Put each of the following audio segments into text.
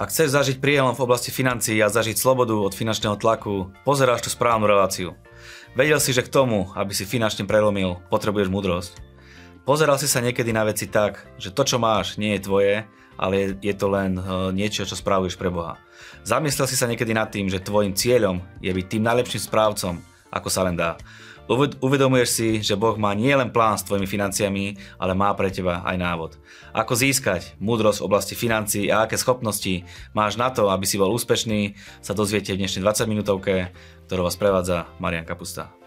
Ak chceš zažiť prielom v oblasti financií a zažiť slobodu od finančného tlaku, pozeráš tú správnu reláciu. Vedel si, že k tomu, aby si finančne prelomil, potrebuješ múdrosť. Pozeral si sa niekedy na veci tak, že to, čo máš, nie je tvoje, ale je, to len uh, niečo, čo spravuješ pre Boha. Zamyslel si sa niekedy nad tým, že tvojim cieľom je byť tým najlepším správcom, ako sa len dá. Uvedomuješ si, že Boh má nielen plán s tvojimi financiami, ale má pre teba aj návod. Ako získať múdrosť v oblasti financií a aké schopnosti máš na to, aby si bol úspešný, sa dozviete v dnešnej 20 minútovke, ktorú vás prevádza Marian Kapusta.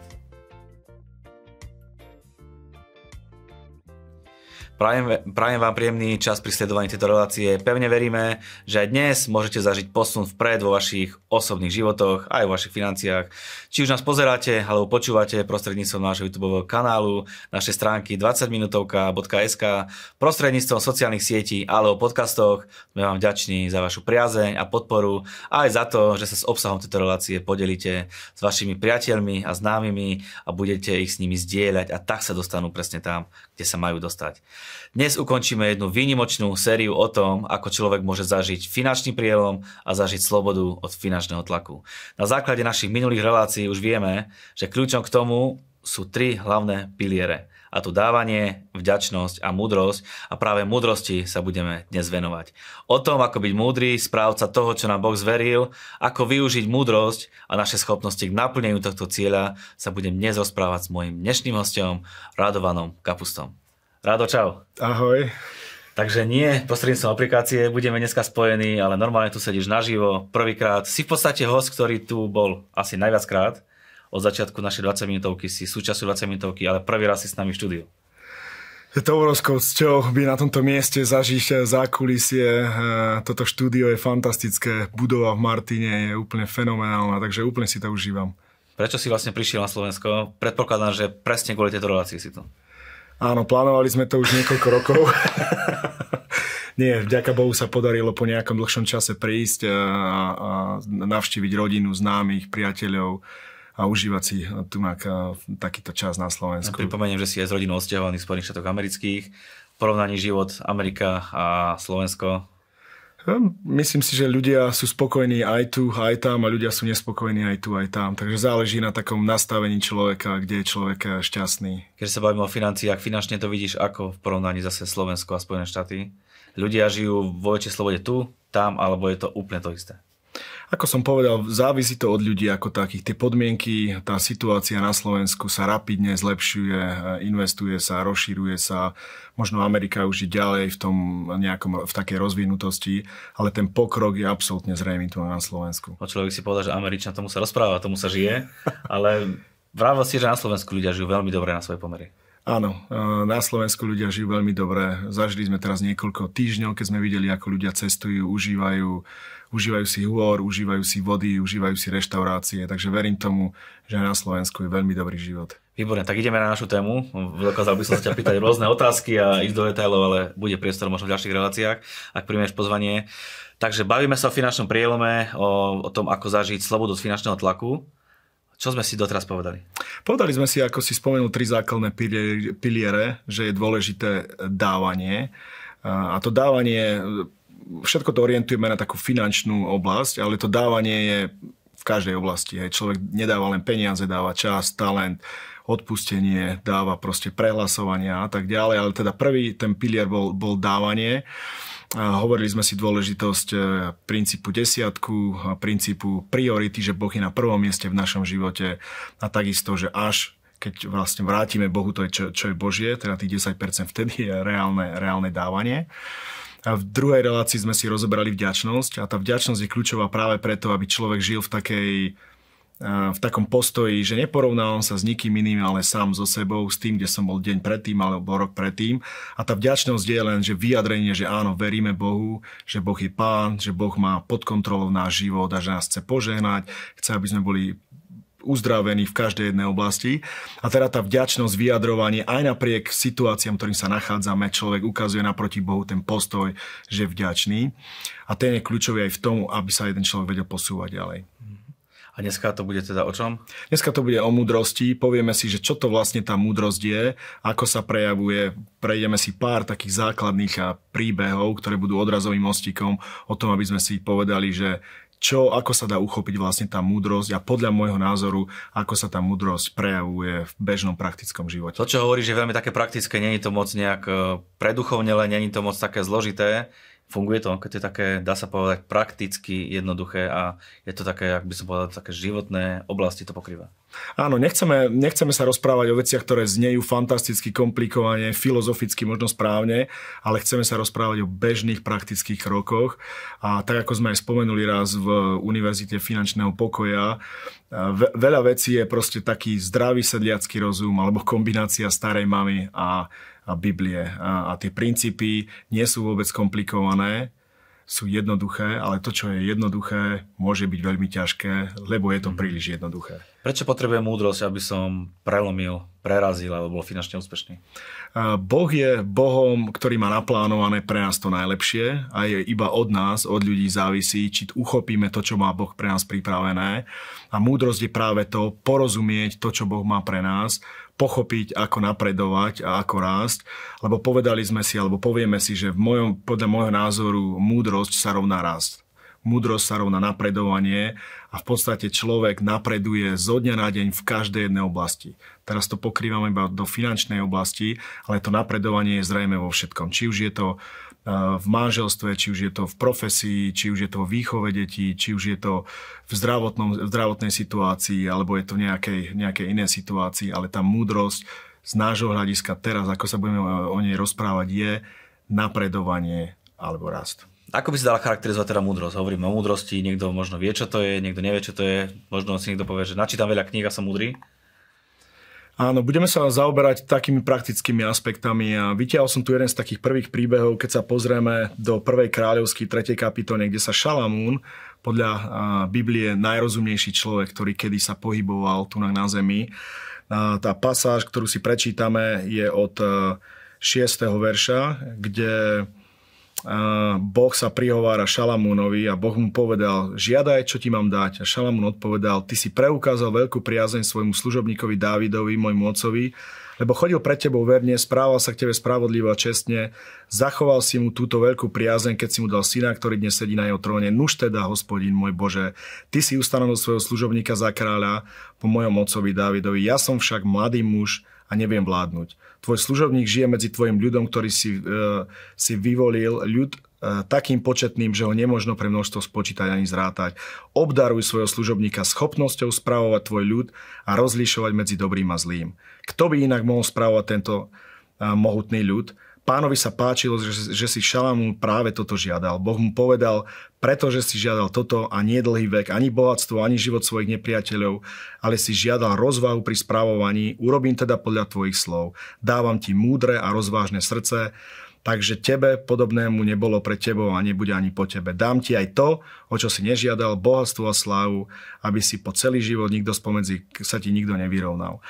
Prajem, prajem vám príjemný čas pri sledovaní tejto relácie. Pevne veríme, že aj dnes môžete zažiť posun vpred vo vašich osobných životoch, aj vo vašich financiách. Či už nás pozeráte alebo počúvate prostredníctvom nášho YouTube kanálu, našej stránky 20minutovka.sk, prostredníctvom sociálnych sietí alebo podcastoch, sme vám vďační za vašu priazeň a podporu a aj za to, že sa s obsahom tejto relácie podelíte s vašimi priateľmi a známymi a budete ich s nimi zdieľať a tak sa dostanú presne tam, kde sa majú dostať. Dnes ukončíme jednu výnimočnú sériu o tom, ako človek môže zažiť finančný prielom a zažiť slobodu od finančného tlaku. Na základe našich minulých relácií už vieme, že kľúčom k tomu sú tri hlavné piliere. A to dávanie, vďačnosť a múdrosť. A práve múdrosti sa budeme dnes venovať. O tom, ako byť múdry, správca toho, čo nám Boh zveril, ako využiť múdrosť a naše schopnosti k naplneniu tohto cieľa sa budem dnes rozprávať s mojim dnešným hostom, Radovanom Kapustom. Rado, čau. Ahoj. Takže nie prostredníctvom aplikácie budeme dneska spojení, ale normálne tu sedíš naživo prvýkrát. Si v podstate host, ktorý tu bol asi najviackrát. Od začiatku našej 20 minútovky si súčasťou 20 minútovky, ale prvý raz si s nami v štúdiu. Je to obrovskou cťou byť na tomto mieste, zažiť zákulisie. Toto štúdio je fantastické, budova v Martine je úplne fenomenálna, takže úplne si to užívam. Prečo si vlastne prišiel na Slovensko? Predpokladám, že presne kvôli tejto relácii si tu. Áno, plánovali sme to už niekoľko rokov. Nie, vďaka Bohu sa podarilo po nejakom dlhšom čase prísť a, a navštíviť rodinu, známych, priateľov a užívať si tu takýto čas na Slovensku. Ja pripomeniem, že si aj s rodinou odsťahovaný v Spojených štátoch amerických. Porovnaní život Amerika a Slovensko, Hm, myslím si, že ľudia sú spokojní aj tu, aj tam a ľudia sú nespokojní aj tu, aj tam. Takže záleží na takom nastavení človeka, kde je človek šťastný. Keď sa bavíme o financiách, finančne to vidíš ako v porovnaní zase Slovensko a Spojené štáty? Ľudia žijú vo väčšej slobode tu, tam, alebo je to úplne to isté? Ako som povedal, závisí to od ľudí ako takých. Tie podmienky, tá situácia na Slovensku sa rapidne zlepšuje, investuje sa, rozšíruje sa. Možno Amerika už je ďalej v tom nejakom, v takej rozvinutosti, ale ten pokrok je absolútne zrejmý tu na Slovensku. No človek si povedal, že Američan tomu sa rozpráva, tomu sa žije, ale vravel si, že na Slovensku ľudia žijú veľmi dobre na svoje pomery. Áno, na Slovensku ľudia žijú veľmi dobre. Zažili sme teraz niekoľko týždňov, keď sme videli, ako ľudia cestujú, užívajú užívajú si hôr, užívajú si vody, užívajú si reštaurácie, takže verím tomu, že na Slovensku je veľmi dobrý život. Výborne, tak ideme na našu tému. Dokázal by som sa ťa pýtať rôzne otázky a ísť do detailov, ale bude priestor možno v ďalších reláciách, ak príjmeš pozvanie. Takže bavíme sa o finančnom prielome, o, o tom, ako zažiť slobodu z finančného tlaku. Čo sme si doteraz povedali? Povedali sme si, ako si spomenul, tri základné piliere, že je dôležité dávanie. A to dávanie všetko to orientujeme na takú finančnú oblasť, ale to dávanie je v každej oblasti. Hej. Človek nedáva len peniaze, dáva čas, talent, odpustenie, dáva proste prehlasovania a tak ďalej. Ale teda prvý ten pilier bol, bol dávanie. A hovorili sme si dôležitosť e, princípu desiatku, princípu priority, že Boh je na prvom mieste v našom živote a takisto, že až keď vlastne vrátime Bohu to, čo, čo je Božie, teda tých 10% vtedy je reálne, reálne dávanie. V druhej relácii sme si rozobrali vďačnosť a tá vďačnosť je kľúčová práve preto, aby človek žil v takej v takom postoji, že neporovnávam sa s nikým iným, ale sám so sebou, s tým, kde som bol deň predtým alebo rok predtým. A tá vďačnosť je len, že vyjadrenie, že áno, veríme Bohu, že Boh je pán, že Boh má pod kontrolou náš život a že nás chce požehnať, chce, aby sme boli uzdravený v každej jednej oblasti. A teda tá vďačnosť, vyjadrovanie aj napriek situáciám, ktorým sa nachádzame, človek ukazuje naproti Bohu ten postoj, že je vďačný. A ten je kľúčový aj v tom, aby sa jeden človek vedel posúvať ďalej. A dneska to bude teda o čom? Dneska to bude o múdrosti. Povieme si, že čo to vlastne tá múdrosť je, ako sa prejavuje. Prejdeme si pár takých základných príbehov, ktoré budú odrazovým mostikom o tom, aby sme si povedali, že čo, ako sa dá uchopiť vlastne tá múdrosť a podľa môjho názoru, ako sa tá múdrosť prejavuje v bežnom praktickom živote. To, čo hovoríš, je veľmi také praktické, není to moc nejak e, preduchovnele, není to moc také zložité funguje to, keď je také, dá sa povedať, prakticky jednoduché a je to také, ak by som povedal, také životné oblasti to pokrýva. Áno, nechceme, nechceme sa rozprávať o veciach, ktoré znejú fantasticky komplikovane, filozoficky možno správne, ale chceme sa rozprávať o bežných praktických krokoch. A tak ako sme aj spomenuli raz v Univerzite finančného pokoja, veľa vecí je proste taký zdravý sedliacký rozum alebo kombinácia starej mamy a Biblie. A, a tie princípy nie sú vôbec komplikované, sú jednoduché, ale to, čo je jednoduché, môže byť veľmi ťažké, lebo je to mhm. príliš jednoduché. Prečo potrebujem múdrosť, aby som prelomil, prerazil alebo bol finančne úspešný? Boh je Bohom, ktorý má naplánované pre nás to najlepšie a je iba od nás, od ľudí závisí, či uchopíme to, čo má Boh pre nás pripravené. A múdrosť je práve to porozumieť to, čo Boh má pre nás, pochopiť, ako napredovať a ako rásť, lebo povedali sme si, alebo povieme si, že v mojom, podľa môjho názoru múdrosť sa rovná rast. Múdrosť sa rovná napredovanie a v podstate človek napreduje zo dňa na deň v každej jednej oblasti. Teraz to pokrývame iba do finančnej oblasti, ale to napredovanie je zrejme vo všetkom. Či už je to v manželstve, či už je to v profesii, či už je to v výchove detí, či už je to v, zdravotnom, v zdravotnej situácii, alebo je to v nejakej, nejakej inej situácii, ale tá múdrosť z nášho hľadiska teraz, ako sa budeme o nej rozprávať, je napredovanie alebo rast. Ako by si dala charakterizovať teda múdrosť? Hovoríme o múdrosti, niekto možno vie, čo to je, niekto nevie, čo to je, možno si niekto povie, že načítam veľa kníh a som múdry. Áno, budeme sa zaoberať takými praktickými aspektami a vytiahol som tu jeden z takých prvých príbehov, keď sa pozrieme do prvej kráľovskej 3. kapitole, kde sa Šalamún, podľa Biblie najrozumnejší človek, ktorý kedy sa pohyboval tu na zemi. Tá pasáž, ktorú si prečítame, je od 6. verša, kde Boh sa prihovára Šalamúnovi a Boh mu povedal, žiadaj, čo ti mám dať. A Šalamún odpovedal, ty si preukázal veľkú priazeň svojmu služobníkovi Dávidovi, môjmu otcovi, lebo chodil pred tebou verne, správal sa k tebe spravodlivo a čestne, zachoval si mu túto veľkú priazeň, keď si mu dal syna, ktorý dnes sedí na jeho tróne. Nuž teda, hospodin môj Bože, ty si ustanovil svojho služobníka za kráľa po mojom otcovi Dávidovi. Ja som však mladý muž a neviem vládnuť tvoj služobník žije medzi tvojim ľudom, ktorý si, uh, si vyvolil, ľud uh, takým početným, že ho nemožno pre množstvo spočítať ani zrátať. Obdaruj svojho služobníka schopnosťou spravovať tvoj ľud a rozlišovať medzi dobrým a zlým. Kto by inak mohol spravovať tento uh, mohutný ľud? Pánovi sa páčilo, že, že si Šalamún práve toto žiadal. Boh mu povedal, pretože si žiadal toto a nie dlhý vek, ani bohatstvo, ani život svojich nepriateľov, ale si žiadal rozvahu pri správovaní, urobím teda podľa tvojich slov. Dávam ti múdre a rozvážne srdce, takže tebe podobnému nebolo pre tebou a nebude ani po tebe. Dám ti aj to, o čo si nežiadal, bohatstvo a slávu, aby si po celý život nikto spomedzi sa ti nikto nevyrovnal.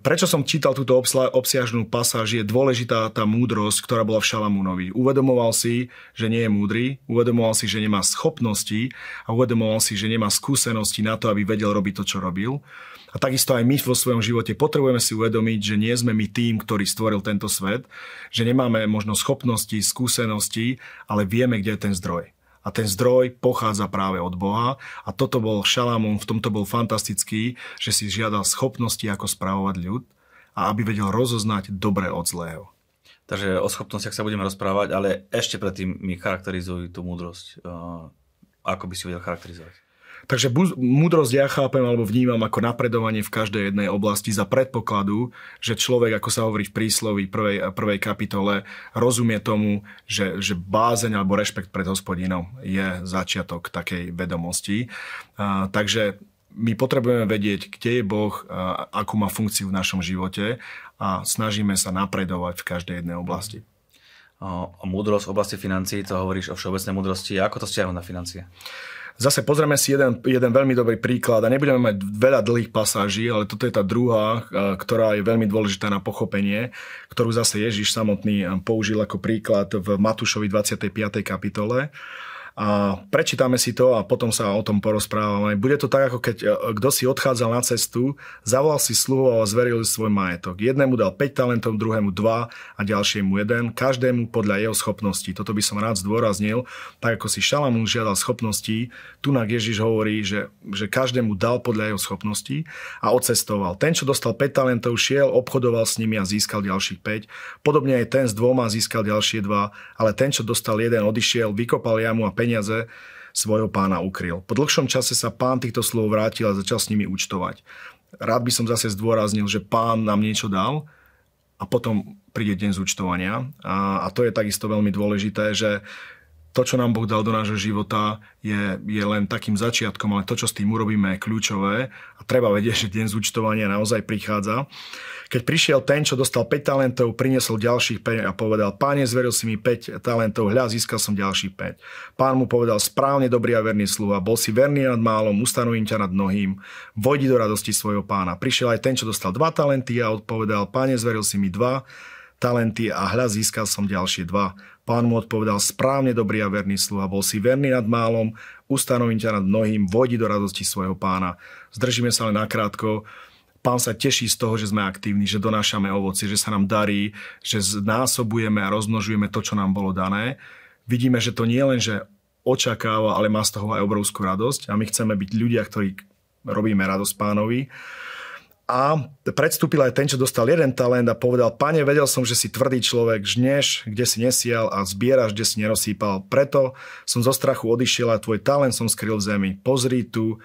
Prečo som čítal túto obsiažnú pasáž, je dôležitá tá múdrosť, ktorá bola v Šalamúnovi. Uvedomoval si, že nie je múdry, uvedomoval si, že nemá schopnosti a uvedomoval si, že nemá skúsenosti na to, aby vedel robiť to, čo robil. A takisto aj my vo svojom živote potrebujeme si uvedomiť, že nie sme my tým, ktorý stvoril tento svet, že nemáme možno schopnosti, skúsenosti, ale vieme, kde je ten zdroj a ten zdroj pochádza práve od Boha a toto bol Šalamún, v tomto bol fantastický, že si žiadal schopnosti, ako správovať ľud a aby vedel rozoznať dobre od zlého. Takže o schopnostiach sa budeme rozprávať, ale ešte predtým mi charakterizuj tú múdrosť. Ako by si vedel charakterizovať? Takže múdrosť ja chápem alebo vnímam ako napredovanie v každej jednej oblasti za predpokladu, že človek, ako sa hovorí v príslovi prvej, prvej kapitole, rozumie tomu, že, že bázeň alebo rešpekt pred hospodinom je začiatok takej vedomosti. A, takže my potrebujeme vedieť, kde je Boh, a, akú má funkciu v našom živote a snažíme sa napredovať v každej jednej oblasti. O, o múdrosť v oblasti financií, to hovoríš o všeobecnej múdrosti. Ako to stiahnuť na financie? Zase pozrieme si jeden, jeden veľmi dobrý príklad a nebudeme mať veľa dlhých pasáží, ale toto je tá druhá, ktorá je veľmi dôležitá na pochopenie, ktorú zase Ježiš samotný použil ako príklad v Matúšovi 25. kapitole. A prečítame si to a potom sa o tom porozprávame. Bude to tak, ako keď e, kto si odchádzal na cestu, zavolal si sluhov a zveril svoj majetok. Jednému dal 5 talentov, druhému 2 a ďalšiemu 1, každému podľa jeho schopností. Toto by som rád zdôraznil. Tak ako si Šalamún žiadal schopností, tu na Ježiš hovorí, že, že každému dal podľa jeho schopností a odcestoval. Ten, čo dostal 5 talentov, šiel, obchodoval s nimi a získal ďalších 5. Podobne aj ten s dvoma získal ďalšie dva, ale ten, čo dostal jeden, odišiel, vykopal jamu a peniaze svojho pána ukryl. Po dlhšom čase sa pán týchto slov vrátil a začal s nimi účtovať. Rád by som zase zdôraznil, že pán nám niečo dal a potom príde deň zúčtovania. A, a to je takisto veľmi dôležité, že to, čo nám Boh dal do nášho života, je, je len takým začiatkom, ale to, čo s tým urobíme, je kľúčové a treba vedieť, že deň zúčtovania naozaj prichádza. Keď prišiel ten, čo dostal 5 talentov, priniesol ďalších 5 a povedal, páne, zveril si mi 5 talentov, hľa, získal som ďalších 5. Pán mu povedal, správne dobrý a verný sluha, bol si verný nad málom, ustanovím ťa nad mnohým, vojdi do radosti svojho pána. Prišiel aj ten, čo dostal 2 talenty a odpovedal, páne, zveril si mi 2 talenty a hľa, získal som ďalšie 2. Pán mu odpovedal, správne dobrý a verný sluha, bol si verný nad málom, ustanovím ťa nad mnohým, vojdi do radosti svojho pána. Zdržíme sa len nakrátko. Pán sa teší z toho, že sme aktívni, že donášame ovoci, že sa nám darí, že znásobujeme a rozmnožujeme to, čo nám bolo dané. Vidíme, že to nie len, že očakáva, ale má z toho aj obrovskú radosť a my chceme byť ľudia, ktorí robíme radosť pánovi. A predstúpil aj ten, čo dostal jeden talent a povedal, pane, vedel som, že si tvrdý človek, žneš, kde si nesial a zbieraš, kde si nerozsýpal. Preto som zo strachu odišiel a tvoj talent som skryl v zemi. Pozri tu,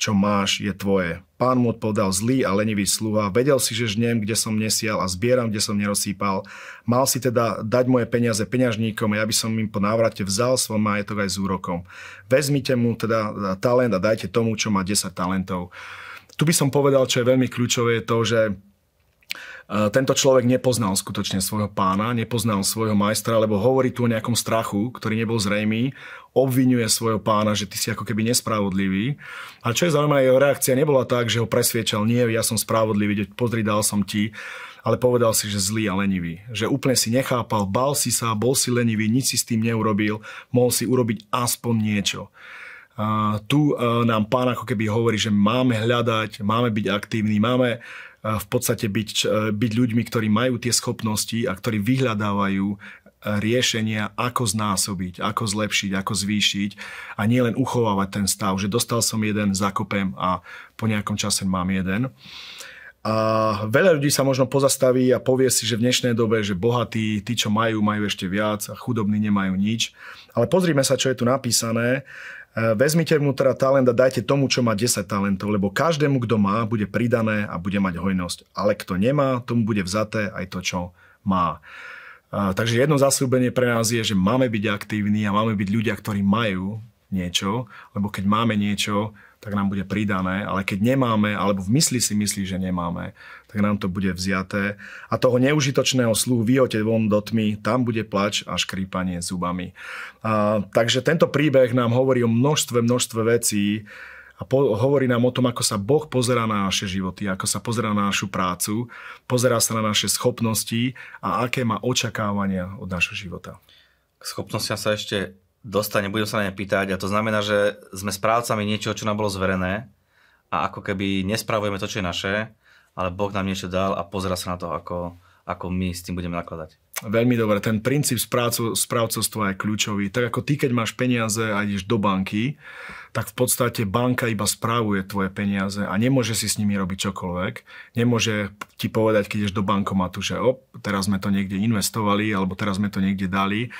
čo máš, je tvoje. Pán mu odpovedal zlý a lenivý sluha, vedel si, že žnem, kde som nesial a zbieram, kde som nerozsýpal. Mal si teda dať moje peniaze peňažníkom a ja by som im po návrate vzal svoj majetok aj s úrokom. Vezmite mu teda talent a dajte tomu, čo má 10 talentov. Tu by som povedal, čo je veľmi kľúčové, je to, že tento človek nepoznal skutočne svojho pána, nepoznal svojho majstra, lebo hovorí tu o nejakom strachu, ktorý nebol zrejmý, obvinuje svojho pána, že ty si ako keby nespravodlivý. A čo je zaujímavé, jeho reakcia nebola tak, že ho presviečal, nie, ja som spravodlivý, pozri, dal som ti, ale povedal si, že zlý a lenivý. Že úplne si nechápal, bal si sa, bol si lenivý, nič si s tým neurobil, mohol si urobiť aspoň niečo. Uh, tu uh, nám pán ako keby hovorí, že máme hľadať, máme byť aktívni, máme v podstate byť, byť ľuďmi, ktorí majú tie schopnosti a ktorí vyhľadávajú e, riešenia, ako znásobiť, ako zlepšiť, ako zvýšiť a nie len uchovávať ten stav, že dostal som jeden, zakopem a po nejakom čase mám jeden. A veľa ľudí sa možno pozastaví a povie si, že v dnešnej dobe, že bohatí, tí, čo majú, majú ešte viac a chudobní nemajú nič. Ale pozrime sa, čo je tu napísané. E, vezmite teda talent a dajte tomu, čo má 10 talentov, lebo každému, kto má, bude pridané a bude mať hojnosť. Ale kto nemá, tomu bude vzaté aj to, čo má. Takže jedno zasľúbenie pre nás je, že máme byť aktívni a máme byť ľudia, ktorí majú niečo, lebo keď máme niečo, tak nám bude pridané, ale keď nemáme, alebo v mysli si myslí, že nemáme, tak nám to bude vziaté. A toho neužitočného sluhu vyhote von do tmy, tam bude plač a škrípanie zubami. A, takže tento príbeh nám hovorí o množstve, množstve vecí, a po, hovorí nám o tom, ako sa Boh pozerá na naše životy, ako sa pozerá na našu prácu, pozerá sa na naše schopnosti a aké má očakávania od našho života. K schopnostiam sa ešte dostane, budem sa na ne pýtať a to znamená, že sme správcami niečoho, čo nám bolo zverené a ako keby nespravujeme to, čo je naše, ale Boh nám niečo dal a pozera sa na to, ako, ako my s tým budeme nakladať. Veľmi dobre, ten princíp správcu, správcovstva je kľúčový. Tak ako ty, keď máš peniaze a ideš do banky, tak v podstate banka iba správuje tvoje peniaze a nemôže si s nimi robiť čokoľvek. Nemôže ti povedať, keď ideš do bankomatu, že op, teraz sme to niekde investovali alebo teraz sme to niekde dali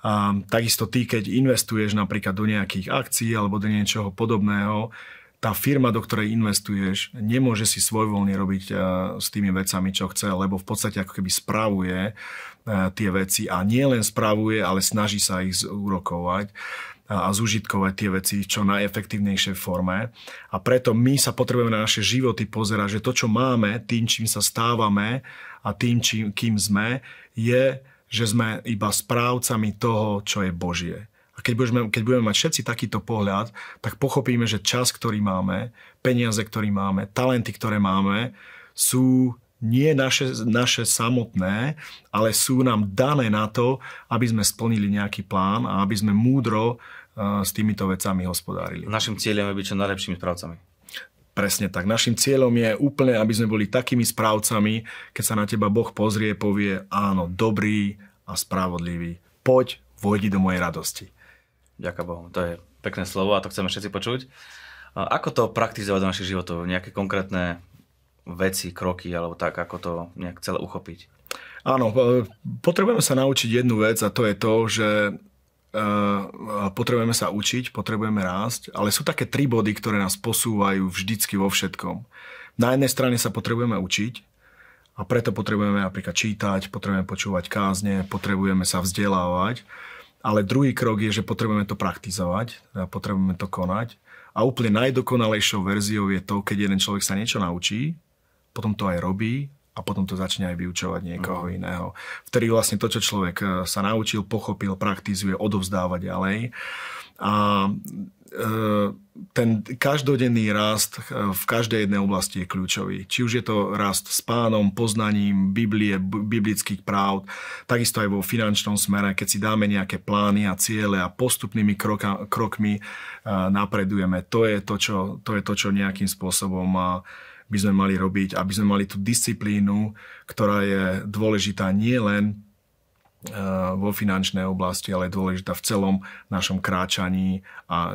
a takisto ty, keď investuješ napríklad do nejakých akcií alebo do niečoho podobného, tá firma, do ktorej investuješ, nemôže si svojvoľne robiť s tými vecami, čo chce, lebo v podstate ako keby spravuje tie veci a nie len spravuje, ale snaží sa ich zúrokovať a zúžitkovať tie veci v čo najefektívnejšej forme. A preto my sa potrebujeme na naše životy pozerať, že to, čo máme, tým, čím sa stávame a tým, čím, kým sme, je že sme iba správcami toho, čo je Božie. A keď budeme, keď budeme mať všetci takýto pohľad, tak pochopíme, že čas, ktorý máme, peniaze, ktorý máme, talenty, ktoré máme, sú nie naše, naše samotné, ale sú nám dané na to, aby sme splnili nejaký plán a aby sme múdro s týmito vecami hospodárili. Našim cieľom je byť čo najlepšími správcami. Presne tak. Našim cieľom je úplne, aby sme boli takými správcami, keď sa na teba Boh pozrie, povie áno, dobrý a spravodlivý. Poď, vojdi do mojej radosti. Ďakujem Bohu. To je pekné slovo a to chceme všetci počuť. Ako to praktizovať do našich životov? Nejaké konkrétne veci, kroky alebo tak, ako to nejak celé uchopiť? Áno, potrebujeme sa naučiť jednu vec a to je to, že e, potrebujeme sa učiť, potrebujeme rásť, ale sú také tri body, ktoré nás posúvajú vždycky vo všetkom. Na jednej strane sa potrebujeme učiť a preto potrebujeme napríklad čítať, potrebujeme počúvať kázne, potrebujeme sa vzdelávať, ale druhý krok je, že potrebujeme to praktizovať, potrebujeme to konať a úplne najdokonalejšou verziou je to, keď jeden človek sa niečo naučí, potom to aj robí a potom to začne aj vyučovať niekoho uh-huh. iného. Vtedy vlastne to, čo človek e, sa naučil, pochopil, praktizuje, odovzdáva ďalej. A e, ten každodenný rast e, v každej jednej oblasti je kľúčový. Či už je to rast s pánom, poznaním Biblie, biblických práv, takisto aj vo finančnom smere, keď si dáme nejaké plány a ciele a postupnými kroka, krokmi napredujeme. To je to, čo, to je to, čo nejakým spôsobom by sme mali robiť, aby sme mali tú disciplínu, ktorá je dôležitá nie len e, vo finančnej oblasti, ale je dôležitá v celom našom kráčaní a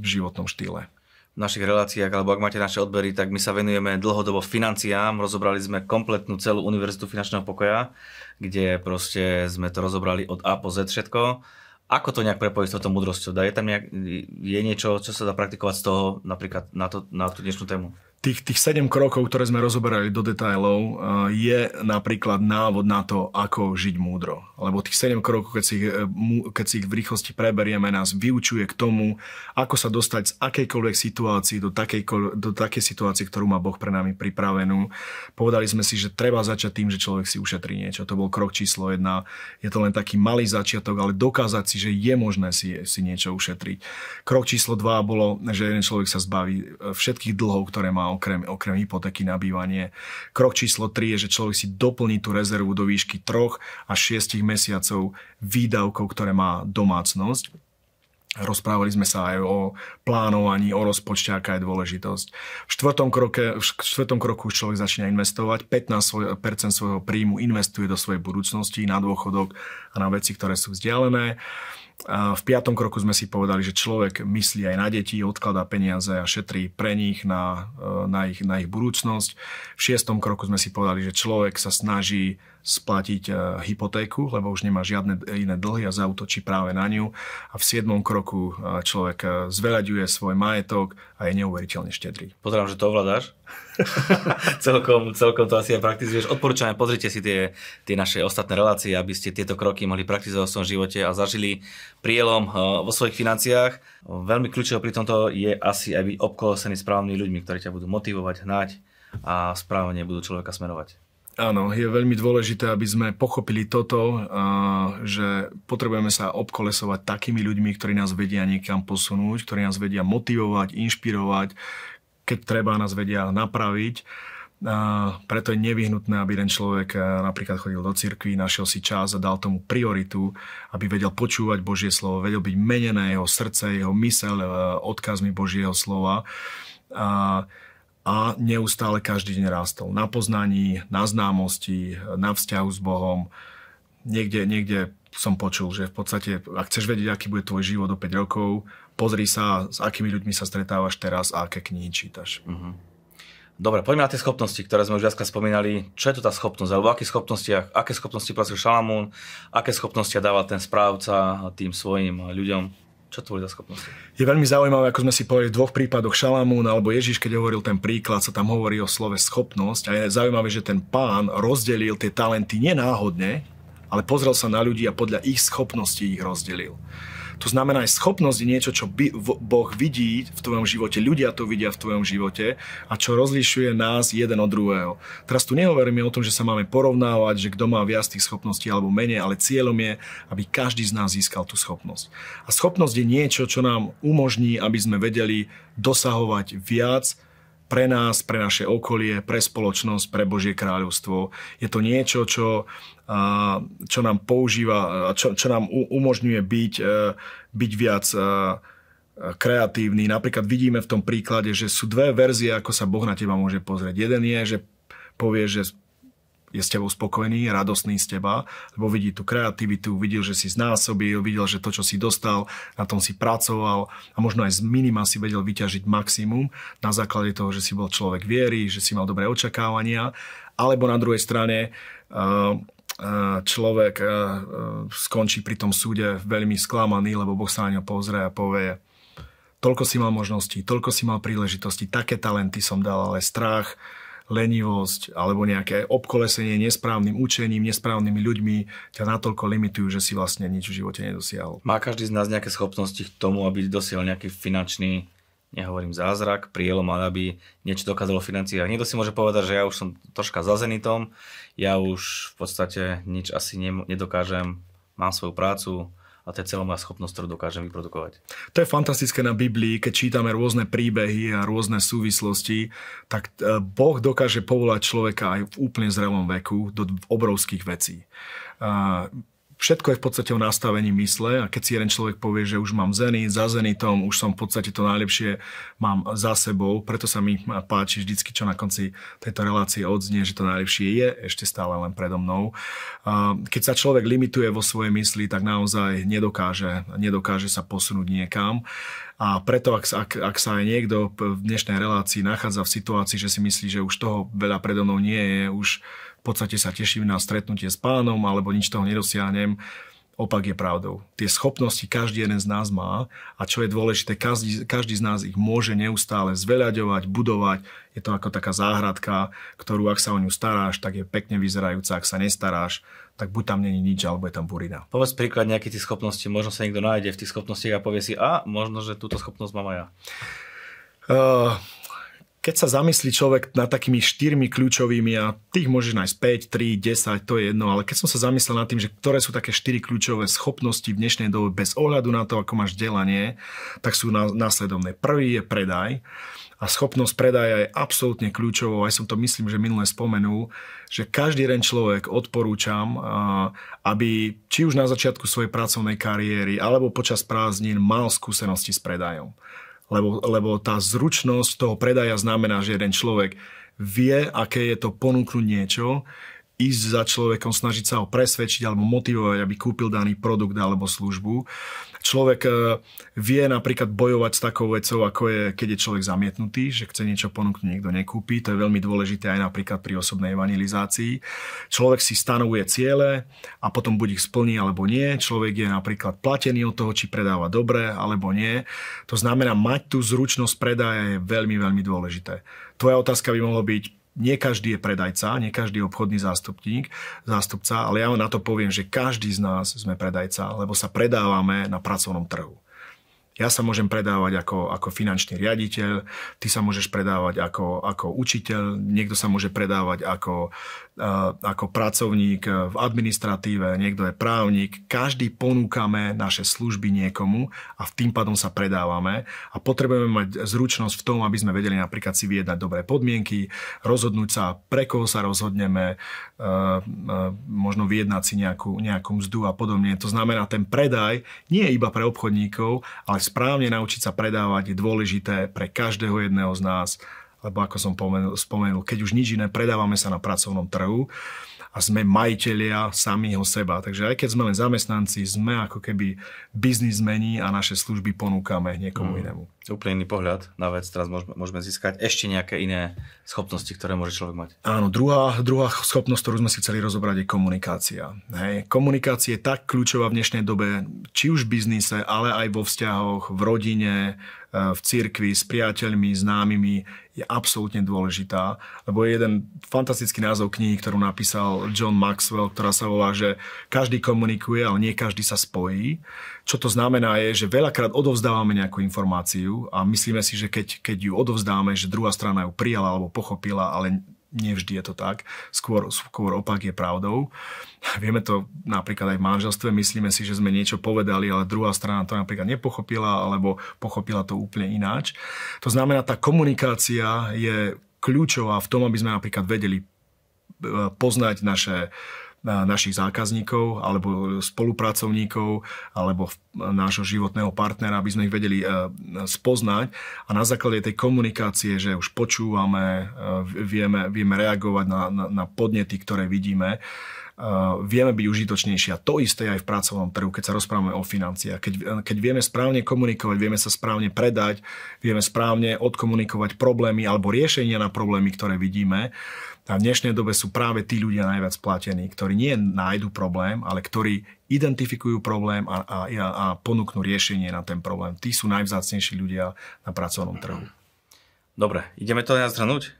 životnom štýle. V našich reláciách, alebo ak máte naše odbery, tak my sa venujeme dlhodobo financiám. Rozobrali sme kompletnú celú Univerzitu finančného pokoja, kde proste sme to rozobrali od A po Z všetko. Ako to nejak prepojiť s touto múdrosťou? Je tam nejak, je niečo, čo sa dá praktikovať z toho napríklad na, to, na tú dnešnú tému? Tých, tých 7 krokov, ktoré sme rozoberali do detajlov, eh, je napríklad návod na to, ako žiť múdro. Lebo tých 7 krokov, keď si, ich, eh, keď si ich v rýchlosti preberieme, nás vyučuje k tomu, ako sa dostať z akejkoľvek situácii do takej, do takej situácie, ktorú má Boh pre nami pripravenú. Povedali sme si, že treba začať tým, že človek si ušetrí niečo. To bol krok číslo 1. Je to len taký malý začiatok, ale dokázať si, že je možné si, si niečo ušetriť. Krok číslo 2 bolo, že jeden človek sa zbaví eh, všetkých dlhov, ktoré má okrem, okrem hypotéky na bývanie. Krok číslo 3 je, že človek si doplní tú rezervu do výšky 3 až 6 mesiacov výdavkov, ktoré má domácnosť. Rozprávali sme sa aj o plánovaní, o rozpočte, aká je dôležitosť. V štvrtom, kroke, v štvrtom kroku človek začína investovať. 15% svojho príjmu investuje do svojej budúcnosti, na dôchodok a na veci, ktoré sú vzdialené. V piatom kroku sme si povedali, že človek myslí aj na deti, odkladá peniaze a šetrí pre nich na, e, na, ich, na ich budúcnosť. V šiestom kroku sme si povedali, že človek sa snaží splatiť e, hypotéku, lebo už nemá žiadne iné dlhy a zautočí práve na ňu. A v siedmom kroku e, človek e, zveľaďuje svoj majetok a je neuveriteľne štedrý. Pozerám, že to ovládáš. celkom, celkom to asi aj praktizuješ. Odporúčame, pozrite si tie, tie naše ostatné relácie, aby ste tieto kroky mohli praktizovať v svojom živote a zažili prielom vo svojich financiách. Veľmi kľúčové pri tomto je asi aj byť obkolosený správnymi ľuďmi, ktorí ťa budú motivovať, hnať a správne budú človeka smerovať. Áno, je veľmi dôležité, aby sme pochopili toto, že potrebujeme sa obkolesovať takými ľuďmi, ktorí nás vedia niekam posunúť, ktorí nás vedia motivovať, inšpirovať, keď treba nás vedia napraviť. A preto je nevyhnutné, aby ten človek napríklad chodil do cirkvi, našiel si čas a dal tomu prioritu, aby vedel počúvať Božie slovo, vedel byť menené jeho srdce, jeho mysel odkazmi Božieho slova. A a neustále každý deň rástol. Na poznaní, na známosti, na vzťahu s Bohom. Niekde, niekde som počul, že v podstate, ak chceš vedieť, aký bude tvoj život o 5 rokov, pozri sa, s akými ľuďmi sa stretávaš teraz a aké knihy čítaš. Uh-huh. Dobre, poďme na tie schopnosti, ktoré sme už viacka spomínali. Čo je to tá schopnosť, alebo aké schopnostiach, aké schopnosti pracuje Šalamún, aké schopnosti dáva ten správca tým svojim ľuďom? Čo to boli za schopnosti? Je veľmi zaujímavé, ako sme si povedali v dvoch prípadoch Šalamún alebo Ježiš, keď hovoril ten príklad, sa tam hovorí o slove schopnosť a je zaujímavé, že ten pán rozdelil tie talenty nenáhodne, ale pozrel sa na ľudí a podľa ich schopností ich rozdelil. To znamená, aj schopnosť je niečo, čo Boh vidí v tvojom živote, ľudia to vidia v tvojom živote a čo rozlišuje nás jeden od druhého. Teraz tu nehovoríme o tom, že sa máme porovnávať, že kto má viac tých schopností alebo menej, ale cieľom je, aby každý z nás získal tú schopnosť. A schopnosť je niečo, čo nám umožní, aby sme vedeli dosahovať viac pre nás, pre naše okolie, pre spoločnosť, pre Božie kráľovstvo. Je to niečo, čo, čo nám používa, čo, čo nám umožňuje byť, e, byť viac e, kreatívny. Napríklad vidíme v tom príklade, že sú dve verzie, ako sa Boh na teba môže pozrieť. Jeden je, že povie, že je s tebou spokojný, radostný z teba, lebo vidí tú kreativitu, videl, že si znásobil, videl, že to, čo si dostal, na tom si pracoval a možno aj z minima si vedel vyťažiť maximum na základe toho, že si bol človek viery, že si mal dobré očakávania, alebo na druhej strane človek skončí pri tom súde veľmi sklamaný, lebo Boh sa na ňo pozrie a povie, toľko si mal možností, toľko si mal príležitosti, také talenty som dal, ale strach, lenivosť alebo nejaké obkolesenie nesprávnym učením, nesprávnymi ľuďmi ťa natoľko limitujú, že si vlastne nič v živote nedosiahol. Má každý z nás nejaké schopnosti k tomu, aby dosiahol nejaký finančný nehovorím zázrak, prielom, ale aby niečo dokázalo financiách. Niekto si môže povedať, že ja už som troška za zenitom, ja už v podstate nič asi nedokážem, mám svoju prácu, a to je celá moja schopnosť, ktorú dokážem vyprodukovať. To je fantastické na Biblii, keď čítame rôzne príbehy a rôzne súvislosti, tak e, Boh dokáže povolať človeka aj v úplne zrelom veku do obrovských vecí všetko je v podstate o nastavení mysle a keď si jeden človek povie, že už mám zenit, za zenitom, už som v podstate to najlepšie mám za sebou, preto sa mi páči vždycky, čo na konci tejto relácie odznie, že to najlepšie je ešte stále len predo mnou. Keď sa človek limituje vo svojej mysli, tak naozaj nedokáže, nedokáže sa posunúť niekam. A preto, ak, ak, ak sa aj niekto v dnešnej relácii nachádza v situácii, že si myslí, že už toho veľa predo mnou nie je, už podstate sa teším na stretnutie s pánom alebo nič toho nedosiahnem. Opak je pravdou. Tie schopnosti každý jeden z nás má a čo je dôležité, každý, každý z nás ich môže neustále zveľaďovať, budovať. Je to ako taká záhradka, ktorú ak sa o ňu staráš, tak je pekne vyzerajúca. Ak sa nestaráš, tak buď tam není nič, alebo je tam burina. Povedz príklad nejakých tých schopností. Možno sa niekto nájde v tých schopnostiach a povie si, a možno, že túto schopnosť mám aj ja. Uh, keď sa zamyslí človek nad takými štyrmi kľúčovými a tých môžeš nájsť 5, 3, 10, to je jedno, ale keď som sa zamyslel nad tým, že ktoré sú také štyri kľúčové schopnosti v dnešnej dobe bez ohľadu na to, ako máš delanie, tak sú následovné. Prvý je predaj a schopnosť predaja je absolútne kľúčovou. Aj som to myslím, že minule spomenul, že každý jeden človek odporúčam, aby či už na začiatku svojej pracovnej kariéry alebo počas prázdnin mal skúsenosti s predajom lebo, lebo tá zručnosť toho predaja znamená, že jeden človek vie, aké je to ponúknuť niečo, ísť za človekom, snažiť sa ho presvedčiť alebo motivovať, aby kúpil daný produkt alebo službu človek e, vie napríklad bojovať s takou vecou, ako je, keď je človek zamietnutý, že chce niečo ponúknuť, niekto nekúpi. To je veľmi dôležité aj napríklad pri osobnej evangelizácii. Človek si stanovuje ciele a potom buď ich splní alebo nie. Človek je napríklad platený od toho, či predáva dobre alebo nie. To znamená, mať tú zručnosť predaja je veľmi, veľmi dôležité. Tvoja otázka by mohla byť, nie každý je predajca, nie každý je obchodný zástupník, zástupca, ale ja na to poviem, že každý z nás sme predajca, lebo sa predávame na pracovnom trhu. Ja sa môžem predávať ako, ako finančný riaditeľ, ty sa môžeš predávať ako, ako učiteľ, niekto sa môže predávať ako, uh, ako pracovník v administratíve, niekto je právnik. Každý ponúkame naše služby niekomu a v tým pádom sa predávame a potrebujeme mať zručnosť v tom, aby sme vedeli napríklad si vyjednať dobré podmienky, rozhodnúť sa, pre koho sa rozhodneme, uh, možno vyjednať si nejakú, nejakú mzdu a podobne. To znamená, ten predaj nie je iba pre obchodníkov, ale správne naučiť sa predávať je dôležité pre každého jedného z nás, lebo ako som spomenul, keď už nič iné, predávame sa na pracovnom trhu a sme majiteľia samého seba. Takže aj keď sme len zamestnanci, sme ako keby biznismeni a naše služby ponúkame niekomu mm. inému. Úplne iný pohľad na vec. Teraz môžeme, môžeme získať ešte nejaké iné schopnosti, ktoré môže človek mať. Áno, druhá, druhá schopnosť, ktorú sme si chceli rozobrať, je komunikácia. Hej. Komunikácia je tak kľúčová v dnešnej dobe, či už v biznise, ale aj vo vzťahoch, v rodine, v cirkvi s priateľmi, známymi je absolútne dôležitá, lebo je jeden fantastický názov knihy, ktorú napísal John Maxwell, ktorá sa volá, že každý komunikuje, ale nie každý sa spojí. Čo to znamená je, že veľakrát odovzdávame nejakú informáciu a myslíme si, že keď, keď ju odovzdáme, že druhá strana ju prijala alebo pochopila, ale nevždy je to tak. Skôr, skôr opak je pravdou. Vieme to napríklad aj v manželstve, myslíme si, že sme niečo povedali, ale druhá strana to napríklad nepochopila alebo pochopila to úplne ináč. To znamená, tá komunikácia je kľúčová v tom, aby sme napríklad vedeli e, poznať naše našich zákazníkov alebo spolupracovníkov alebo nášho životného partnera, aby sme ich vedeli e, spoznať. A na základe tej komunikácie, že už počúvame, e, vieme, vieme reagovať na, na, na podnety, ktoré vidíme, vieme byť užitočnejší. A to isté aj v pracovnom trhu, keď sa rozprávame o financiách. Keď, keď vieme správne komunikovať, vieme sa správne predať, vieme správne odkomunikovať problémy alebo riešenia na problémy, ktoré vidíme, a v dnešnej dobe sú práve tí ľudia najviac platení, ktorí nie nájdu problém, ale ktorí identifikujú problém a, a, a ponúknú riešenie na ten problém. Tí sú najvzácnejší ľudia na pracovnom trhu. Dobre, ideme to aj zhrnúť?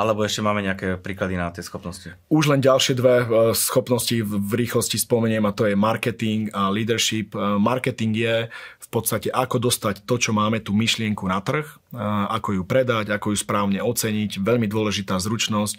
Alebo ešte máme nejaké príklady na tie schopnosti? Už len ďalšie dve e, schopnosti v rýchlosti spomeniem a to je marketing a leadership. E, marketing je v podstate ako dostať to, čo máme, tú myšlienku na trh, e, ako ju predať, ako ju správne oceniť. Veľmi dôležitá zručnosť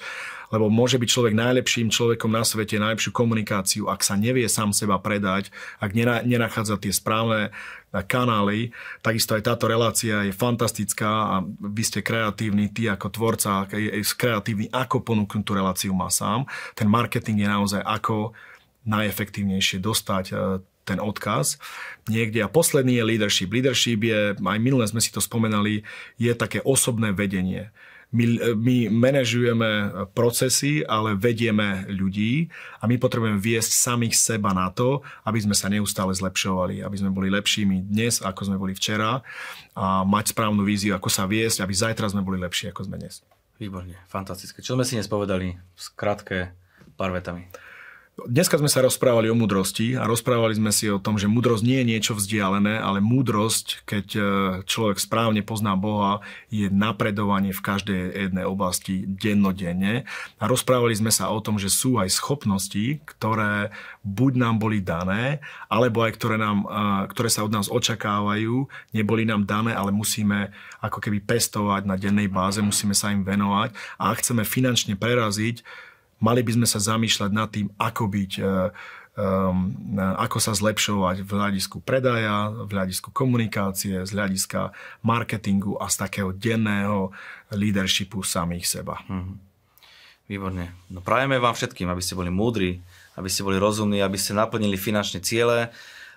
lebo môže byť človek najlepším človekom na svete, najlepšiu komunikáciu, ak sa nevie sám seba predať, ak nenachádza tie správne kanály. Takisto aj táto relácia je fantastická a vy ste kreatívni, ty ako tvorca, je kreatívny, ako ponúknuť tú reláciu má sám. Ten marketing je naozaj ako najefektívnejšie dostať e, ten odkaz niekde. A posledný je leadership. Leadership je, aj minule sme si to spomenali, je také osobné vedenie. My, my manažujeme procesy, ale vedieme ľudí a my potrebujeme viesť samých seba na to, aby sme sa neustále zlepšovali, aby sme boli lepšími dnes, ako sme boli včera a mať správnu víziu, ako sa viesť, aby zajtra sme boli lepší, ako sme dnes. Výborne, fantastické. Čo sme si dnes povedali? Skrátke, pár vetami. Dneska sme sa rozprávali o múdrosti a rozprávali sme si o tom, že múdrosť nie je niečo vzdialené, ale múdrosť, keď e, človek správne pozná Boha, je napredovanie v každej jednej oblasti dennodenne. A rozprávali sme sa o tom, že sú aj schopnosti, ktoré buď nám boli dané, alebo aj ktoré, nám, e, ktoré sa od nás očakávajú, neboli nám dané, ale musíme ako keby pestovať na dennej báze, musíme sa im venovať. A ak chceme finančne preraziť, mali by sme sa zamýšľať nad tým, ako byť um, ako sa zlepšovať v hľadisku predaja, v hľadisku komunikácie, z hľadiska marketingu a z takého denného leadershipu samých seba. Mm-hmm. Výborne. No prajeme vám všetkým, aby ste boli múdri, aby ste boli rozumní, aby ste naplnili finančné ciele,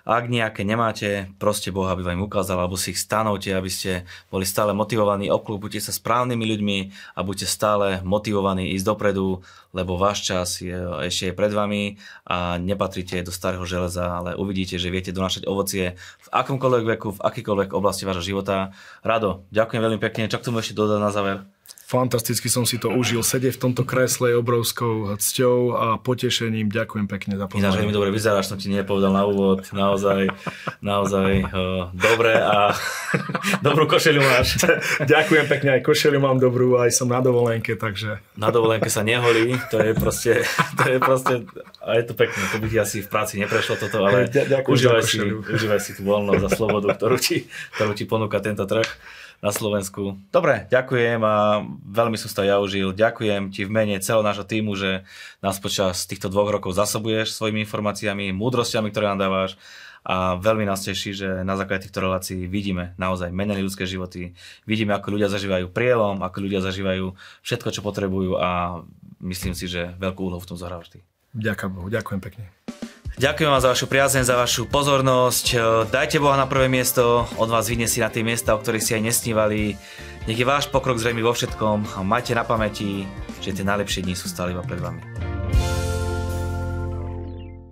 ak nejaké nemáte, proste Boha, aby vám ukázal, alebo si ich stanovte, aby ste boli stále motivovaní, obklúpite sa správnymi ľuďmi a buďte stále motivovaní ísť dopredu, lebo váš čas je, ešte je pred vami a nepatríte do starého železa, ale uvidíte, že viete donášať ovocie v akomkoľvek veku, v akýkoľvek oblasti vášho života. Rado, ďakujem veľmi pekne. Čo k tomu ešte dodať na záver? Fantasticky som si to užil. Sedieť v tomto kresle je obrovskou cťou a potešením. Ďakujem pekne za pozornosť. Ináč veľmi dobre vyzeráš, som ti nepovedal na úvod. Naozaj, naozaj uh, dobre a dobrú košelu máš. Ďakujem pekne, aj košelu mám dobrú, aj som na dovolenke, takže... Na dovolenke sa neholí, to je proste, to je proste, a je to pekné, to by ti asi v práci neprešlo toto, ale užívaj, si, užívaj si tú voľnosť a slobodu, ktorú ti, ktorú ti ponúka tento trh na Slovensku. Dobre, ďakujem a veľmi som si to ja užil. Ďakujem ti v mene celého nášho týmu, že nás počas týchto dvoch rokov zasobuješ svojimi informáciami, múdrosťami, ktoré nám dávaš a veľmi nás teší, že na základe týchto relácií vidíme naozaj menené ľudské životy, vidíme, ako ľudia zažívajú prielom, ako ľudia zažívajú všetko, čo potrebujú a myslím si, že veľkú úlohu v tom zohrávaš ty. Ďakujem ďakujem pekne. Ďakujem vám za vašu priazeň, za vašu pozornosť. Dajte Boha na prvé miesto, od vás vyniesie na tie miesta, o ktorých si aj nesnívali. Nech je váš pokrok zrejmy vo všetkom a majte na pamäti, že tie najlepšie dni sú stále iba pred vami.